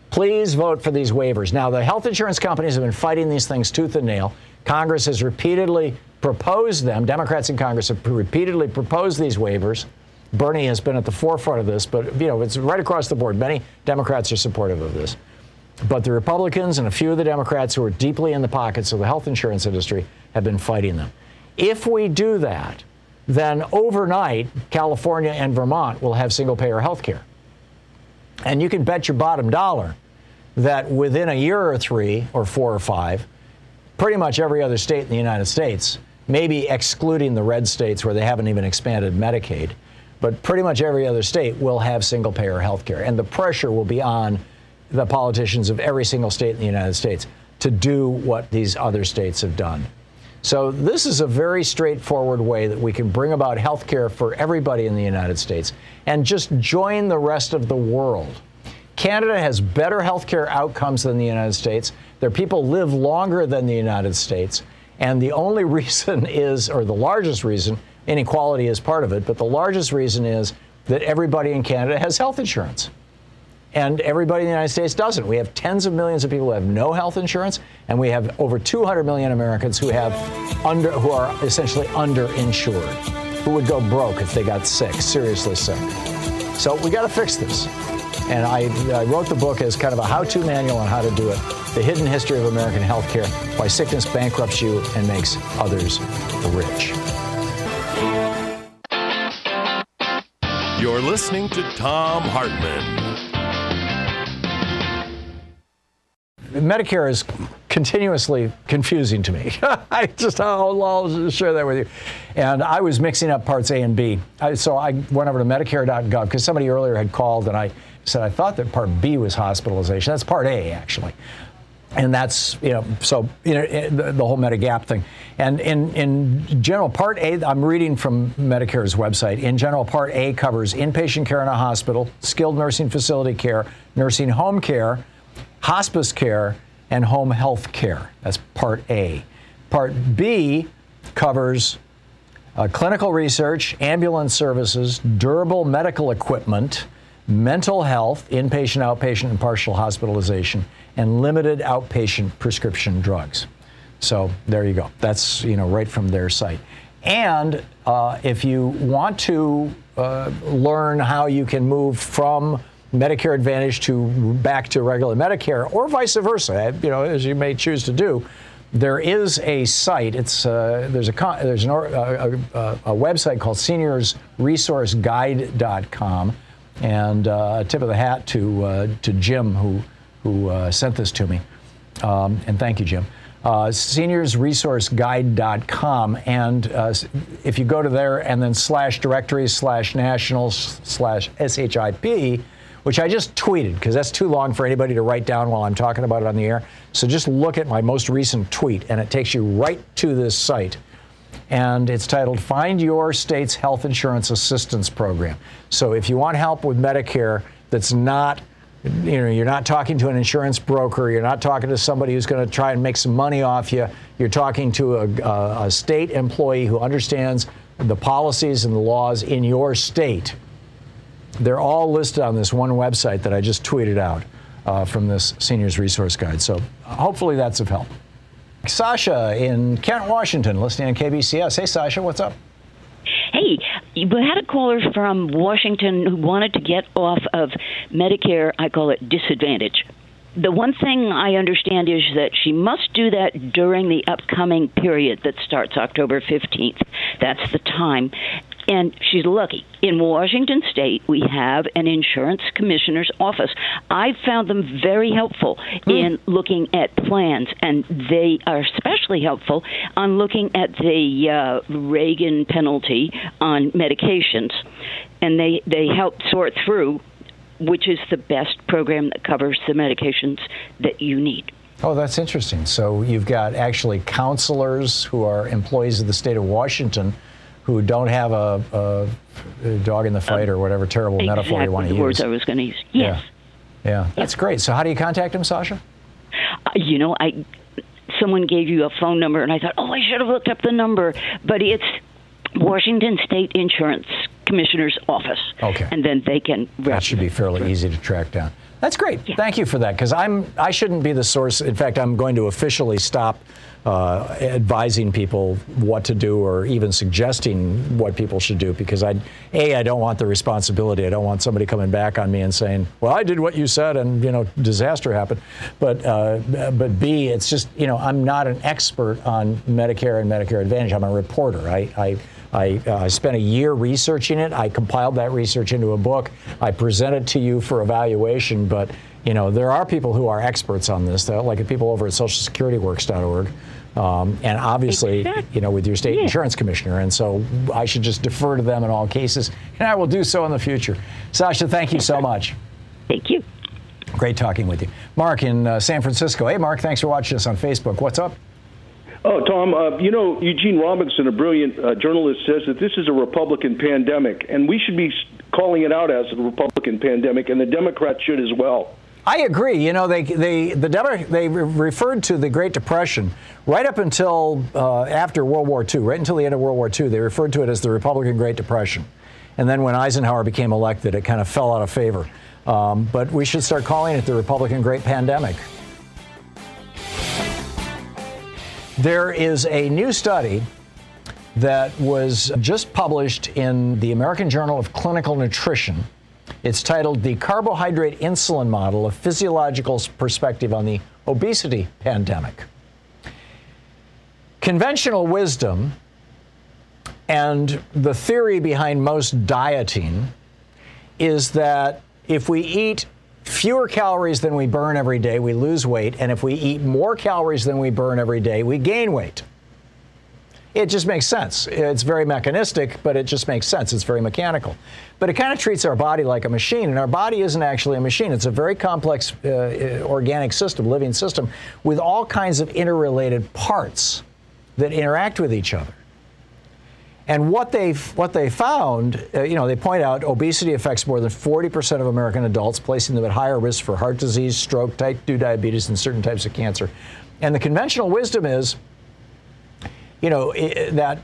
please vote for these waivers. Now, the health insurance companies have been fighting these things tooth and nail. Congress has repeatedly proposed them. Democrats in Congress have repeatedly proposed these waivers. Bernie has been at the forefront of this, but you know it's right across the board. Many Democrats are supportive of this, but the Republicans and a few of the Democrats who are deeply in the pockets of the health insurance industry have been fighting them. If we do that, then overnight California and Vermont will have single-payer health care, and you can bet your bottom dollar that within a year or three or four or five, pretty much every other state in the United States, maybe excluding the red states where they haven't even expanded Medicaid but pretty much every other state will have single payer health care. And the pressure will be on the politicians of every single state in the United States to do what these other states have done. So, this is a very straightforward way that we can bring about health care for everybody in the United States and just join the rest of the world. Canada has better health care outcomes than the United States. Their people live longer than the United States. And the only <laughs> reason is, or the largest reason, Inequality is part of it, but the largest reason is that everybody in Canada has health insurance. And everybody in the United States doesn't. We have tens of millions of people who have no health insurance, and we have over 200 million Americans who have under, who are essentially underinsured, who would go broke if they got sick, seriously sick. So we got to fix this. And I, I, wrote the book as kind of a how-to manual on how to do it: the hidden history of American healthcare, why sickness bankrupts you and makes others rich. You're listening to Thom Hartmann. Medicare is continuously confusing to me. <laughs> I just I'll, I'll, share that with you. And I was mixing up parts A and B. I, so I went over to Medicare.gov because somebody earlier had called and I said I thought that part B was hospitalization. That's part A actually and that's you know so you know the, whole Medigap thing. And in in general, Part A, I'm reading from Medicare's website. In general, Part A covers inpatient care in a hospital, skilled nursing facility care, nursing home care, hospice care, and home health care. That's Part A. Part B covers uh, clinical research, ambulance services, durable medical equipment, mental health, inpatient, outpatient, and partial hospitalization and limited outpatient prescription drugs. So there you go. That's you know right from their site. And uh, if you want to uh, learn how you can move from Medicare Advantage to back to regular Medicare, or vice versa, you know, as you may choose to do, there is a site. It's uh, there's a there's an, a, a, a, website called SeniorsResourceGuide.com, and uh, a tip of the hat to uh, to Jim who who uh, sent this to me. Um, and thank you, Jim. Uh, seniorsresourceguide.com. And uh, if you go to there and then slash directories slash national slash SHIP, which I just tweeted because that's too long for anybody to write down while I'm talking about it on the air. So just look at my most recent tweet, and it takes you right to this site. And it's titled Find Your State's Health Insurance Assistance Program. So if you want help with Medicare that's not you know, you're not talking to an insurance broker. You're not talking to somebody who's going to try and make some money off you. You're talking to a, a, a state employee who understands the policies and the laws in your state. They're all listed on this one website that I just tweeted out uh, from this Seniors Resource Guide. So hopefully that's of help. Sasha in Kent, Washington, listening on KBCS. Hey, Sasha, what's up? Hey, we had a caller from Washington who wanted to get off of Medicare, I call it disadvantage. The one thing I understand is that she must do that during the upcoming period that starts October 15th. That's the time and she's lucky. In Washington State, we have an insurance commissioner's office. I found them very helpful mm. in looking at plans, and they are especially helpful on looking at the uh, Reagan penalty on medications, and they they help sort through which is the best program that covers the medications that you need. Oh, that's interesting. So you've got actually counselors who are employees of the state of Washington who don't have a, a, dog in the fight um, or whatever terrible exactly metaphor you want to use. the words I was going to use. Yes. Yeah. yeah. That's great. So how do you contact him, Sasha? Uh, you know, I someone gave you a phone number, and I thought, oh, I should have looked up the number, but it's Washington State Insurance Commissioner's Office. Okay. And then they can. That should be fairly easy to track down. That's great. Yeah. Thank you for that. Because I'm I shouldn't be the source. In fact, I'm going to officially stop uh, advising people what to do or even suggesting what people should do because I a I don't want the responsibility. I don't want somebody coming back on me and saying, "Well, I did what you said," and you know, disaster happened. But uh, but b it's just you know I'm not an expert on Medicare and Medicare Advantage. I'm a reporter. I, I I uh, spent a year researching it. I compiled that research into a book. I present it to you for evaluation, but you know, there are people who are experts on this, though, like people over at SocialSecurityWorks.org. Um, and obviously, exactly. you know, with your state yeah. insurance commissioner. And so I should just defer to them in all cases, and I will do so in the future. Sasha, thank you so much. Thank you. Great talking with you. Mark in uh, San Francisco. Hey, Mark, thanks for watching us on Facebook. What's up? Oh, Thom, uh, you know, Eugene Robinson, a brilliant uh, journalist, says that this is a Republican pandemic, and we should be calling it out as a Republican pandemic, and the Democrats should as well. I agree. You know, they they the they referred to the Great Depression right up until uh, after World War II, right until the end of World War II. They referred to it as the Republican Great Depression, and then when Eisenhower became elected, it kind of fell out of favor. Um, but we should start calling it the Republican Great Pandemic. There is a new study that was just published in the American Journal of Clinical Nutrition it's titled The Carbohydrate Insulin Model A Physiological Perspective on the Obesity Pandemic. Conventional wisdom and the theory behind most dieting is that if we eat fewer calories than we burn every day, we lose weight, and if we eat more calories than we burn every day, we gain weight. It just makes sense. It's very mechanistic, but it just makes sense. It's very mechanical. But it kind of treats our body like a machine, and our body isn't actually a machine. It's a very complex uh, uh, organic system, living system, with all kinds of interrelated parts that interact with each other. And what they what they found, uh, you know, they point out obesity affects more than 40% of American adults, placing them at higher risk for heart disease, stroke, type 2 diabetes, and certain types of cancer. And the conventional wisdom is you know, that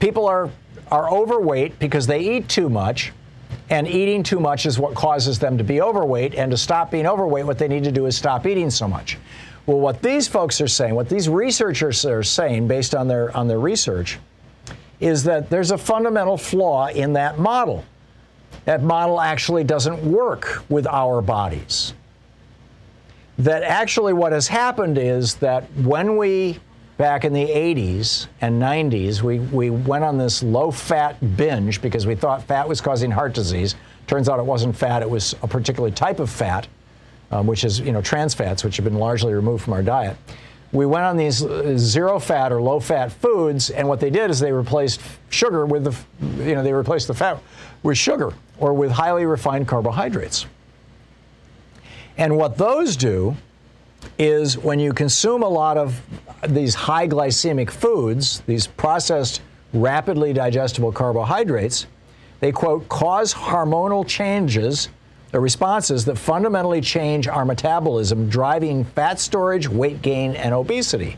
people are are overweight because they eat too much, and eating too much is what causes them to be overweight. And to stop being overweight, what they need to do is stop eating so much. Well, what these folks are saying, what these researchers are saying, based on their on their research, is that there's a fundamental flaw in that model. That model actually doesn't work with our bodies. That actually what has happened is that when we back in the 80s and 90s, we, we went on this low fat binge because we thought fat was causing heart disease. Turns out it wasn't fat, it was a particular type of fat, um, which is, you know, trans fats, which have been largely removed from our diet. We went on these uh, zero fat or low fat foods, and what they did is they replaced sugar with the, you know, they replaced the fat with sugar or with highly refined carbohydrates. And what those do is when you consume a lot of these high glycemic foods, these processed, rapidly digestible carbohydrates, they quote, cause hormonal changes, the responses that fundamentally change our metabolism, driving fat storage, weight gain, and obesity.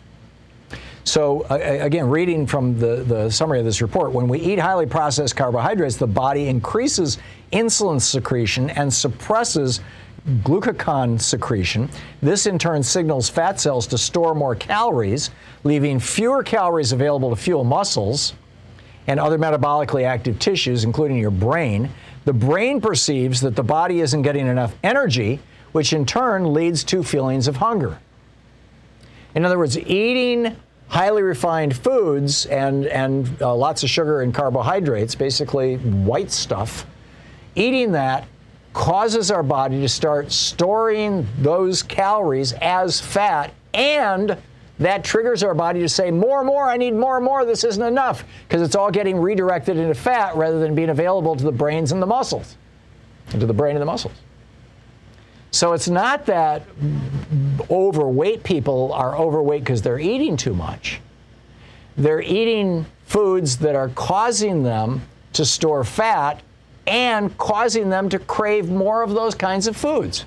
So, again, reading from the, the summary of this report, when we eat highly processed carbohydrates, the body increases insulin secretion and suppresses glucagon secretion. This in turn signals fat cells to store more calories, leaving fewer calories available to fuel muscles and other metabolically active tissues, including your brain. The brain perceives that the body isn't getting enough energy, which in turn leads to feelings of hunger. In other words, eating highly refined foods and, and uh, lots of sugar and carbohydrates, basically white stuff, eating that causes our body to start storing those calories as fat and that triggers our body to say more and more i need more and more this isn't enough because it's all getting redirected into fat rather than being available to the brains and the muscles and to the brain and the muscles so it's not that overweight people are overweight because they're eating too much. They're eating foods that are causing them to store fat and causing them to crave more of those kinds of foods.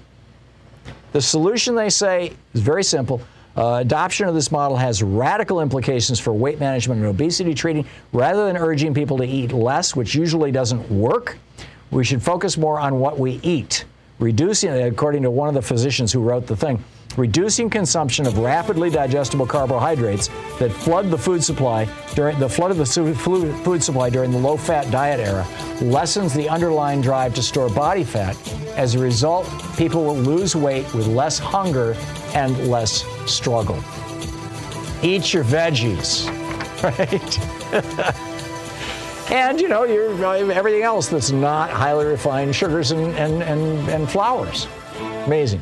The solution, they say, is very simple. Uh, adoption of this model has radical implications for weight management and obesity treating. Rather than urging people to eat less, which usually doesn't work, we should focus more on what we eat. Reducing, according to one of the physicians who wrote the thing, reducing consumption of rapidly digestible carbohydrates that flood the food supply during the flood of the food supply during the low-fat diet era lessens the underlying drive to store body fat. As a result, people will lose weight with less hunger and less struggle. Eat your veggies, <laughs> right? <laughs> and you know your everything else that's not highly refined sugars and, and, and, and flours. Amazing.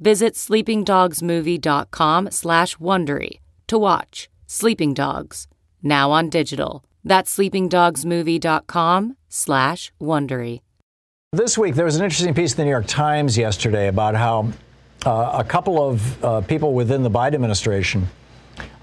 Visit sleepingdogsmovie.com slash Wondery to watch Sleeping Dogs, now on digital. That's sleepingdogsmovie.com slash Wondery. This week, there was an interesting piece in the New York Times yesterday about how uh, a couple of uh, people within the Biden administration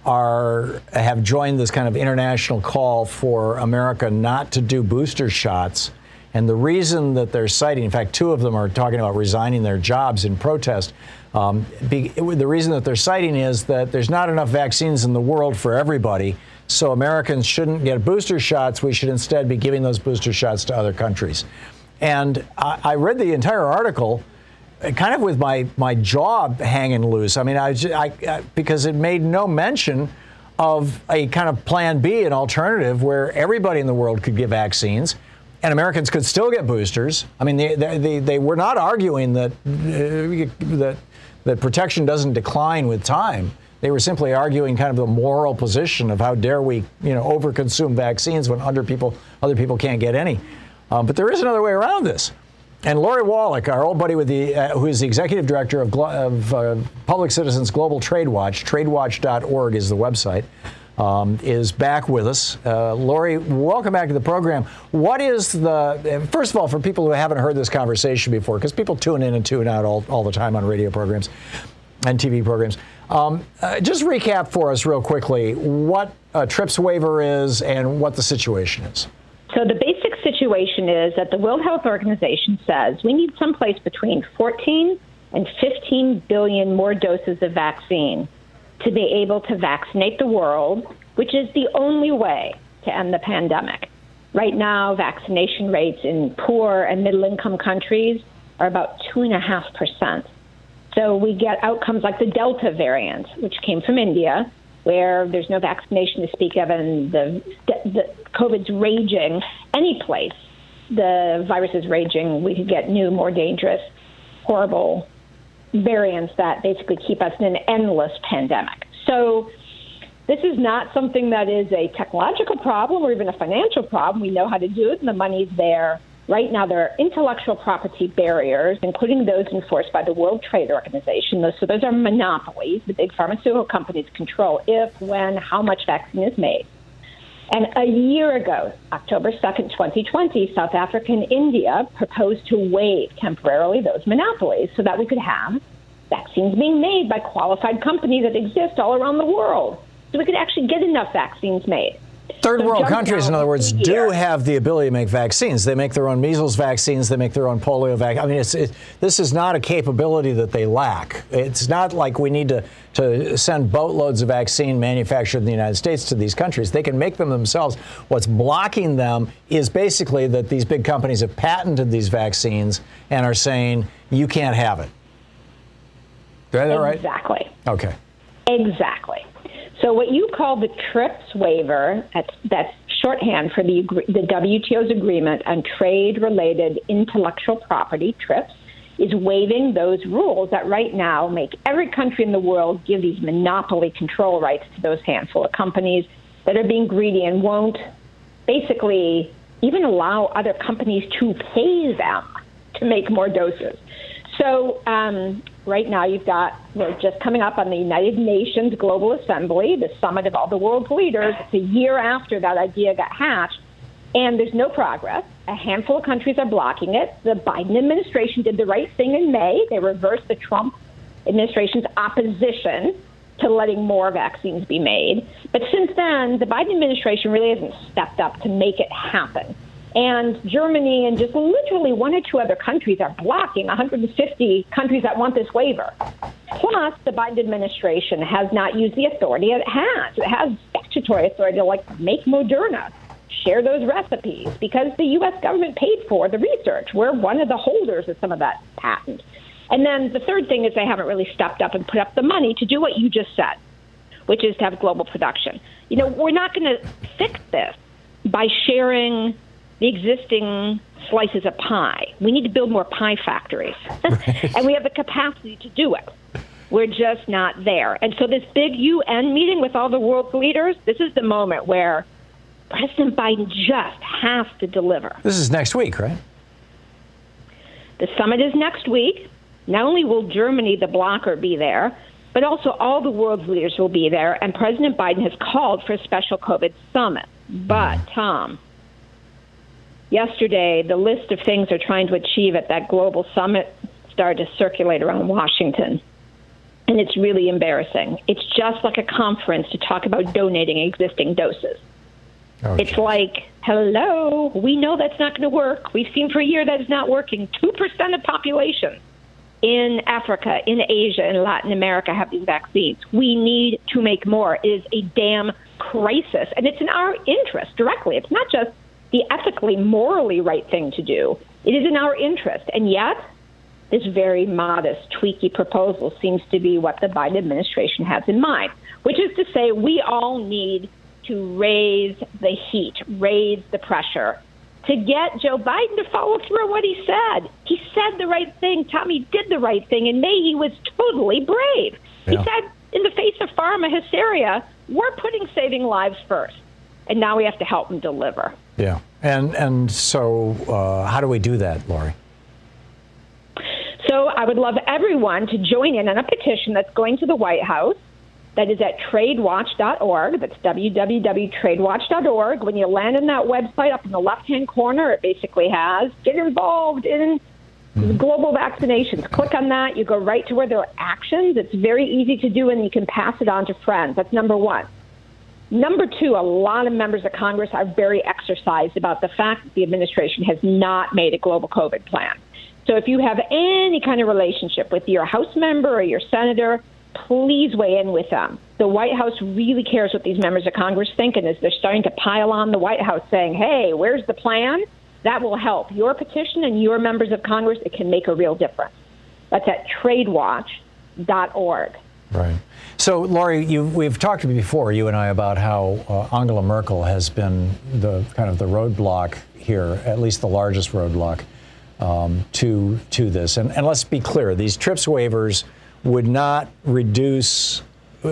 are have joined this kind of international call for America not to do booster shots. And the reason that they're citing, in fact, two of them are talking about resigning their jobs in protest. Um, be, the reason that they're citing is that there's not enough vaccines in the world for everybody. So Americans shouldn't get booster shots. We should instead be giving those booster shots to other countries. And I, I read the entire article uh, kind of with my, my jaw hanging loose. I mean, I, I, I, because it made no mention of a kind of plan B, an alternative where everybody in the world could get vaccines and Americans could still get boosters. I mean, they, they, they were not arguing that, uh, that, that protection doesn't decline with time. They were simply arguing kind of the moral position of how dare we, you know, overconsume vaccines when other people, other people can't get any. Um, but there is another way around this. And Lori Wallach, our old buddy with the, uh, who is the executive director of, of uh, Public Citizen's Global Trade Watch, tradewatch.org is the website, um, is back with us. Uh, Lori, welcome back to the program. What is the, first of all, for people who haven't heard this conversation before, because people tune in and tune out all, all the time on radio programs and TV programs, um, uh, just recap for us real quickly what a TRIPS waiver is and what the situation is. So the basic situation is that the World Health Organization says we need someplace between 14 and 15 billion more doses of vaccine to be able to vaccinate the world, which is the only way to end the pandemic. Right now, vaccination rates in poor and middle income countries are about 2.5%. So we get outcomes like the Delta variant, which came from India, where there's no vaccination to speak of, and the, the COVID's raging any place. The virus is raging. We could get new, more dangerous, horrible variants that basically keep us in an endless pandemic. So this is not something that is a technological problem or even a financial problem. We know how to do it, and the money's there. Right now, there are intellectual property barriers, including those enforced by the World Trade Organization. So those are monopolies the big pharmaceutical companies control if, when, how much vaccine is made. And a year ago, October 2nd, 2020, South Africa and India proposed to waive temporarily those monopolies so that we could have vaccines being made by qualified companies that exist all around the world. So we could actually get enough vaccines made. Third world countries, in other words, do have the ability to make vaccines. They make their own measles vaccines. They make their own polio vaccines. I mean, it's, it, this is not a capability that they lack. It's not like we need to, to send boatloads of vaccine manufactured in the United States to these countries. They can make them themselves. What's blocking them is basically that these big companies have patented these vaccines and are saying, you can't have it. Is that right? Exactly. Okay. Exactly. So what you call the TRIPS waiver, that's, shorthand for the, the WTO's agreement on trade-related intellectual property, TRIPS, is waiving those rules that right now make every country in the world give these monopoly control rights to those handful of companies that are being greedy and won't basically even allow other companies to pay them to make more doses. So um, right now you've got we're just coming up on the United Nations Global Assembly, the summit of all the world's leaders. It's a year after that idea got hatched, and there's no progress. A handful of countries are blocking it. The Biden administration did the right thing in May. They reversed the Trump administration's opposition to letting more vaccines be made. But since then, the Biden administration really hasn't stepped up to make it happen. And Germany and just literally one or two other countries are blocking 150 countries that want this waiver. Plus, the Biden administration has not used the authority it has. It has statutory authority to like make Moderna share those recipes because the U.S. government paid for the research. We're one of the holders of some of that patent. And then the third thing is they haven't really stepped up and put up the money to do what you just said, which is to have global production. You know, we're not going to fix this by sharing the existing slices of pie. We need to build more pie factories. <laughs> Right. and we have the capacity to do it. We're just not there. And so, this big UN meeting with all the world's leaders, this is the moment where President Biden just has to deliver. This is next week, right? The summit is next week. Not only will Germany, the blocker, be there, but also all the world's leaders will be there. And President Biden has called for a special COVID summit. But, mm-hmm. Thom, yesterday, the list of things they're trying to achieve at that global summit started to circulate around Washington. And it's really embarrassing. It's just like a conference to talk about donating existing doses. Oh, it's like, hello, we know that's not going to work. We've seen for a year that is not working. 2% of population in Africa, in Asia, in Latin America have these vaccines. We need to make more. It is a damn crisis. And it's in our interest directly. It's not just the ethically, morally right thing to do. It is in our interest. And yet, this very modest, tweaky proposal seems to be what the Biden administration has in mind, which is to say, we all need to raise the heat, raise the pressure to get Joe Biden to follow through on what he said. He said the right thing. Tommy did the right thing. And May, he was totally brave. Yeah. He said, in the face of pharma hysteria, we're putting saving lives first. And now we have to help them deliver. Yeah. And, and so, uh, how do we do that, Lori? So, I would love everyone to join in on a petition that's going to the White House. That is at tradewatch.org. That's www.tradewatch.org. When you land on that website up in the left hand corner, it basically has get involved in mm-hmm. global vaccinations. Click on that. You go right to where there are actions. It's very easy to do, and you can pass it on to friends. That's number one. Number two, a lot of members of Congress are very exercised about the fact that the administration has not made a global COVID plan. So if you have any kind of relationship with your House member or your senator, please weigh in with them. The White House really cares what these members of Congress think, and as they're starting to pile on the White House saying, hey, where's the plan? That will help your petition and your members of Congress. It can make a real difference. That's at tradewatch.org. Right. So, Lori, you, we've talked before, you and I, about how uh, Angela Merkel has been the kind of the roadblock here, at least the largest roadblock um, to to this. And, and let's be clear: these TRIPS waivers would not reduce,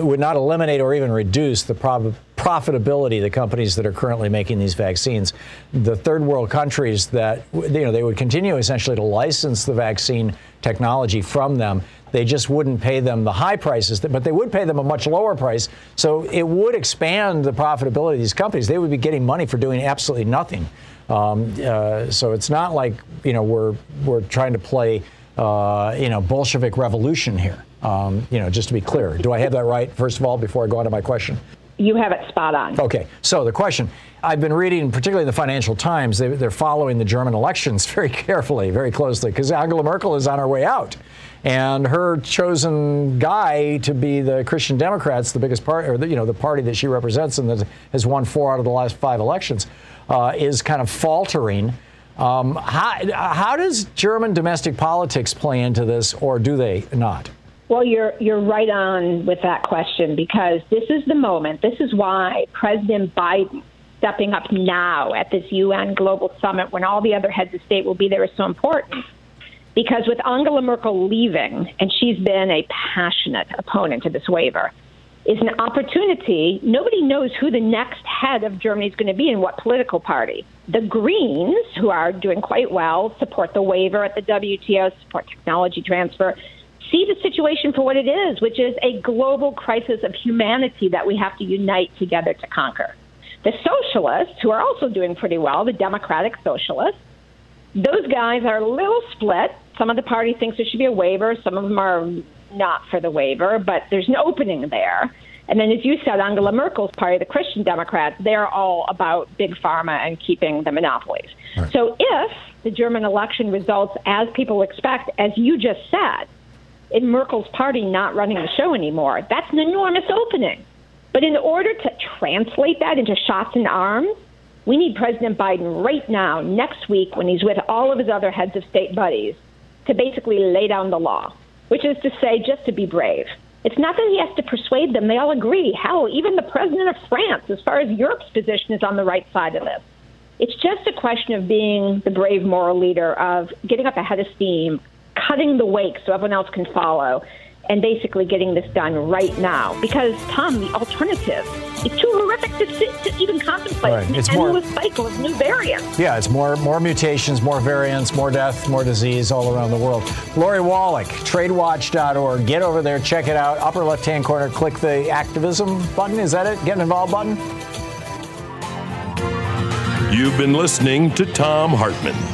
would not eliminate or even reduce the prob- profitability, of the companies that are currently making these vaccines, the third world countries that you know they would continue essentially to license the vaccine technology from them. They just wouldn't pay them the high prices, but they would pay them a much lower price. So it would expand the profitability of these companies. They would be getting money for doing absolutely nothing. Um, uh, so it's not like you know we're we're trying to play uh, you know Bolshevik revolution here. Um, you know, just to be clear, do I have that right? First of all, before I go on to my question. You have it spot on. Okay, so the question I've been reading, particularly the Financial Times, they, are following the German elections <laughs> very carefully, very closely, because Angela Merkel is on her way out. And her chosen guy to be the Christian Democrats, the biggest party, or the, you know, the party that she represents and that has won four out of the last five elections, uh, is kind of faltering. Um, how, how does German domestic politics play into this, or do they not? Well, you're you're right on with that question because this is the moment. This is why President Biden stepping up now at this UN global summit when all the other heads of state will be there is so important. Because with Angela Merkel leaving, and she's been a passionate opponent to this waiver, is an opportunity. Nobody knows who the next head of Germany is going to be and what political party. The Greens, who are doing quite well, support the waiver at the WTO, support technology transfer, see the situation for what it is, which is a global crisis of humanity that we have to unite together to conquer. The socialists, who are also doing pretty well, the democratic socialists, those guys are a little split. Some of the party thinks there should be a waiver, some of them are not for the waiver, but there's an opening there. And then, as you said, Angela Merkel's party, the Christian Democrats, they're all about big pharma and keeping the monopolies. Right. So, if the German election results as people expect, as you just said, in Merkel's party not running the show anymore. That's an enormous opening. But in order to translate that into shots in arms, we need President Biden right now, next week, when he's with all of his other heads of state buddies, to basically lay down the law, which is to say, just to be brave. It's not that he has to persuade them. They all agree. Hell, even the president of France, as far as Europe's position, is on the right side of this. It's just a question of being the brave moral leader, of getting up ahead of steam, cutting the wake so everyone else can follow and basically getting this done right now. Because, Thom, the alternative is too horrific to, to even contemplate. Right. It's an more, endless cycle of new variants. Yeah, it's more more mutations, more variants, more death, more disease all around the world. Lori Wallach, tradewatch.org. Get over there, check it out. Upper left hand corner, click the activism button. Is that it? Get involved button? You've been listening to Thom Hartmann.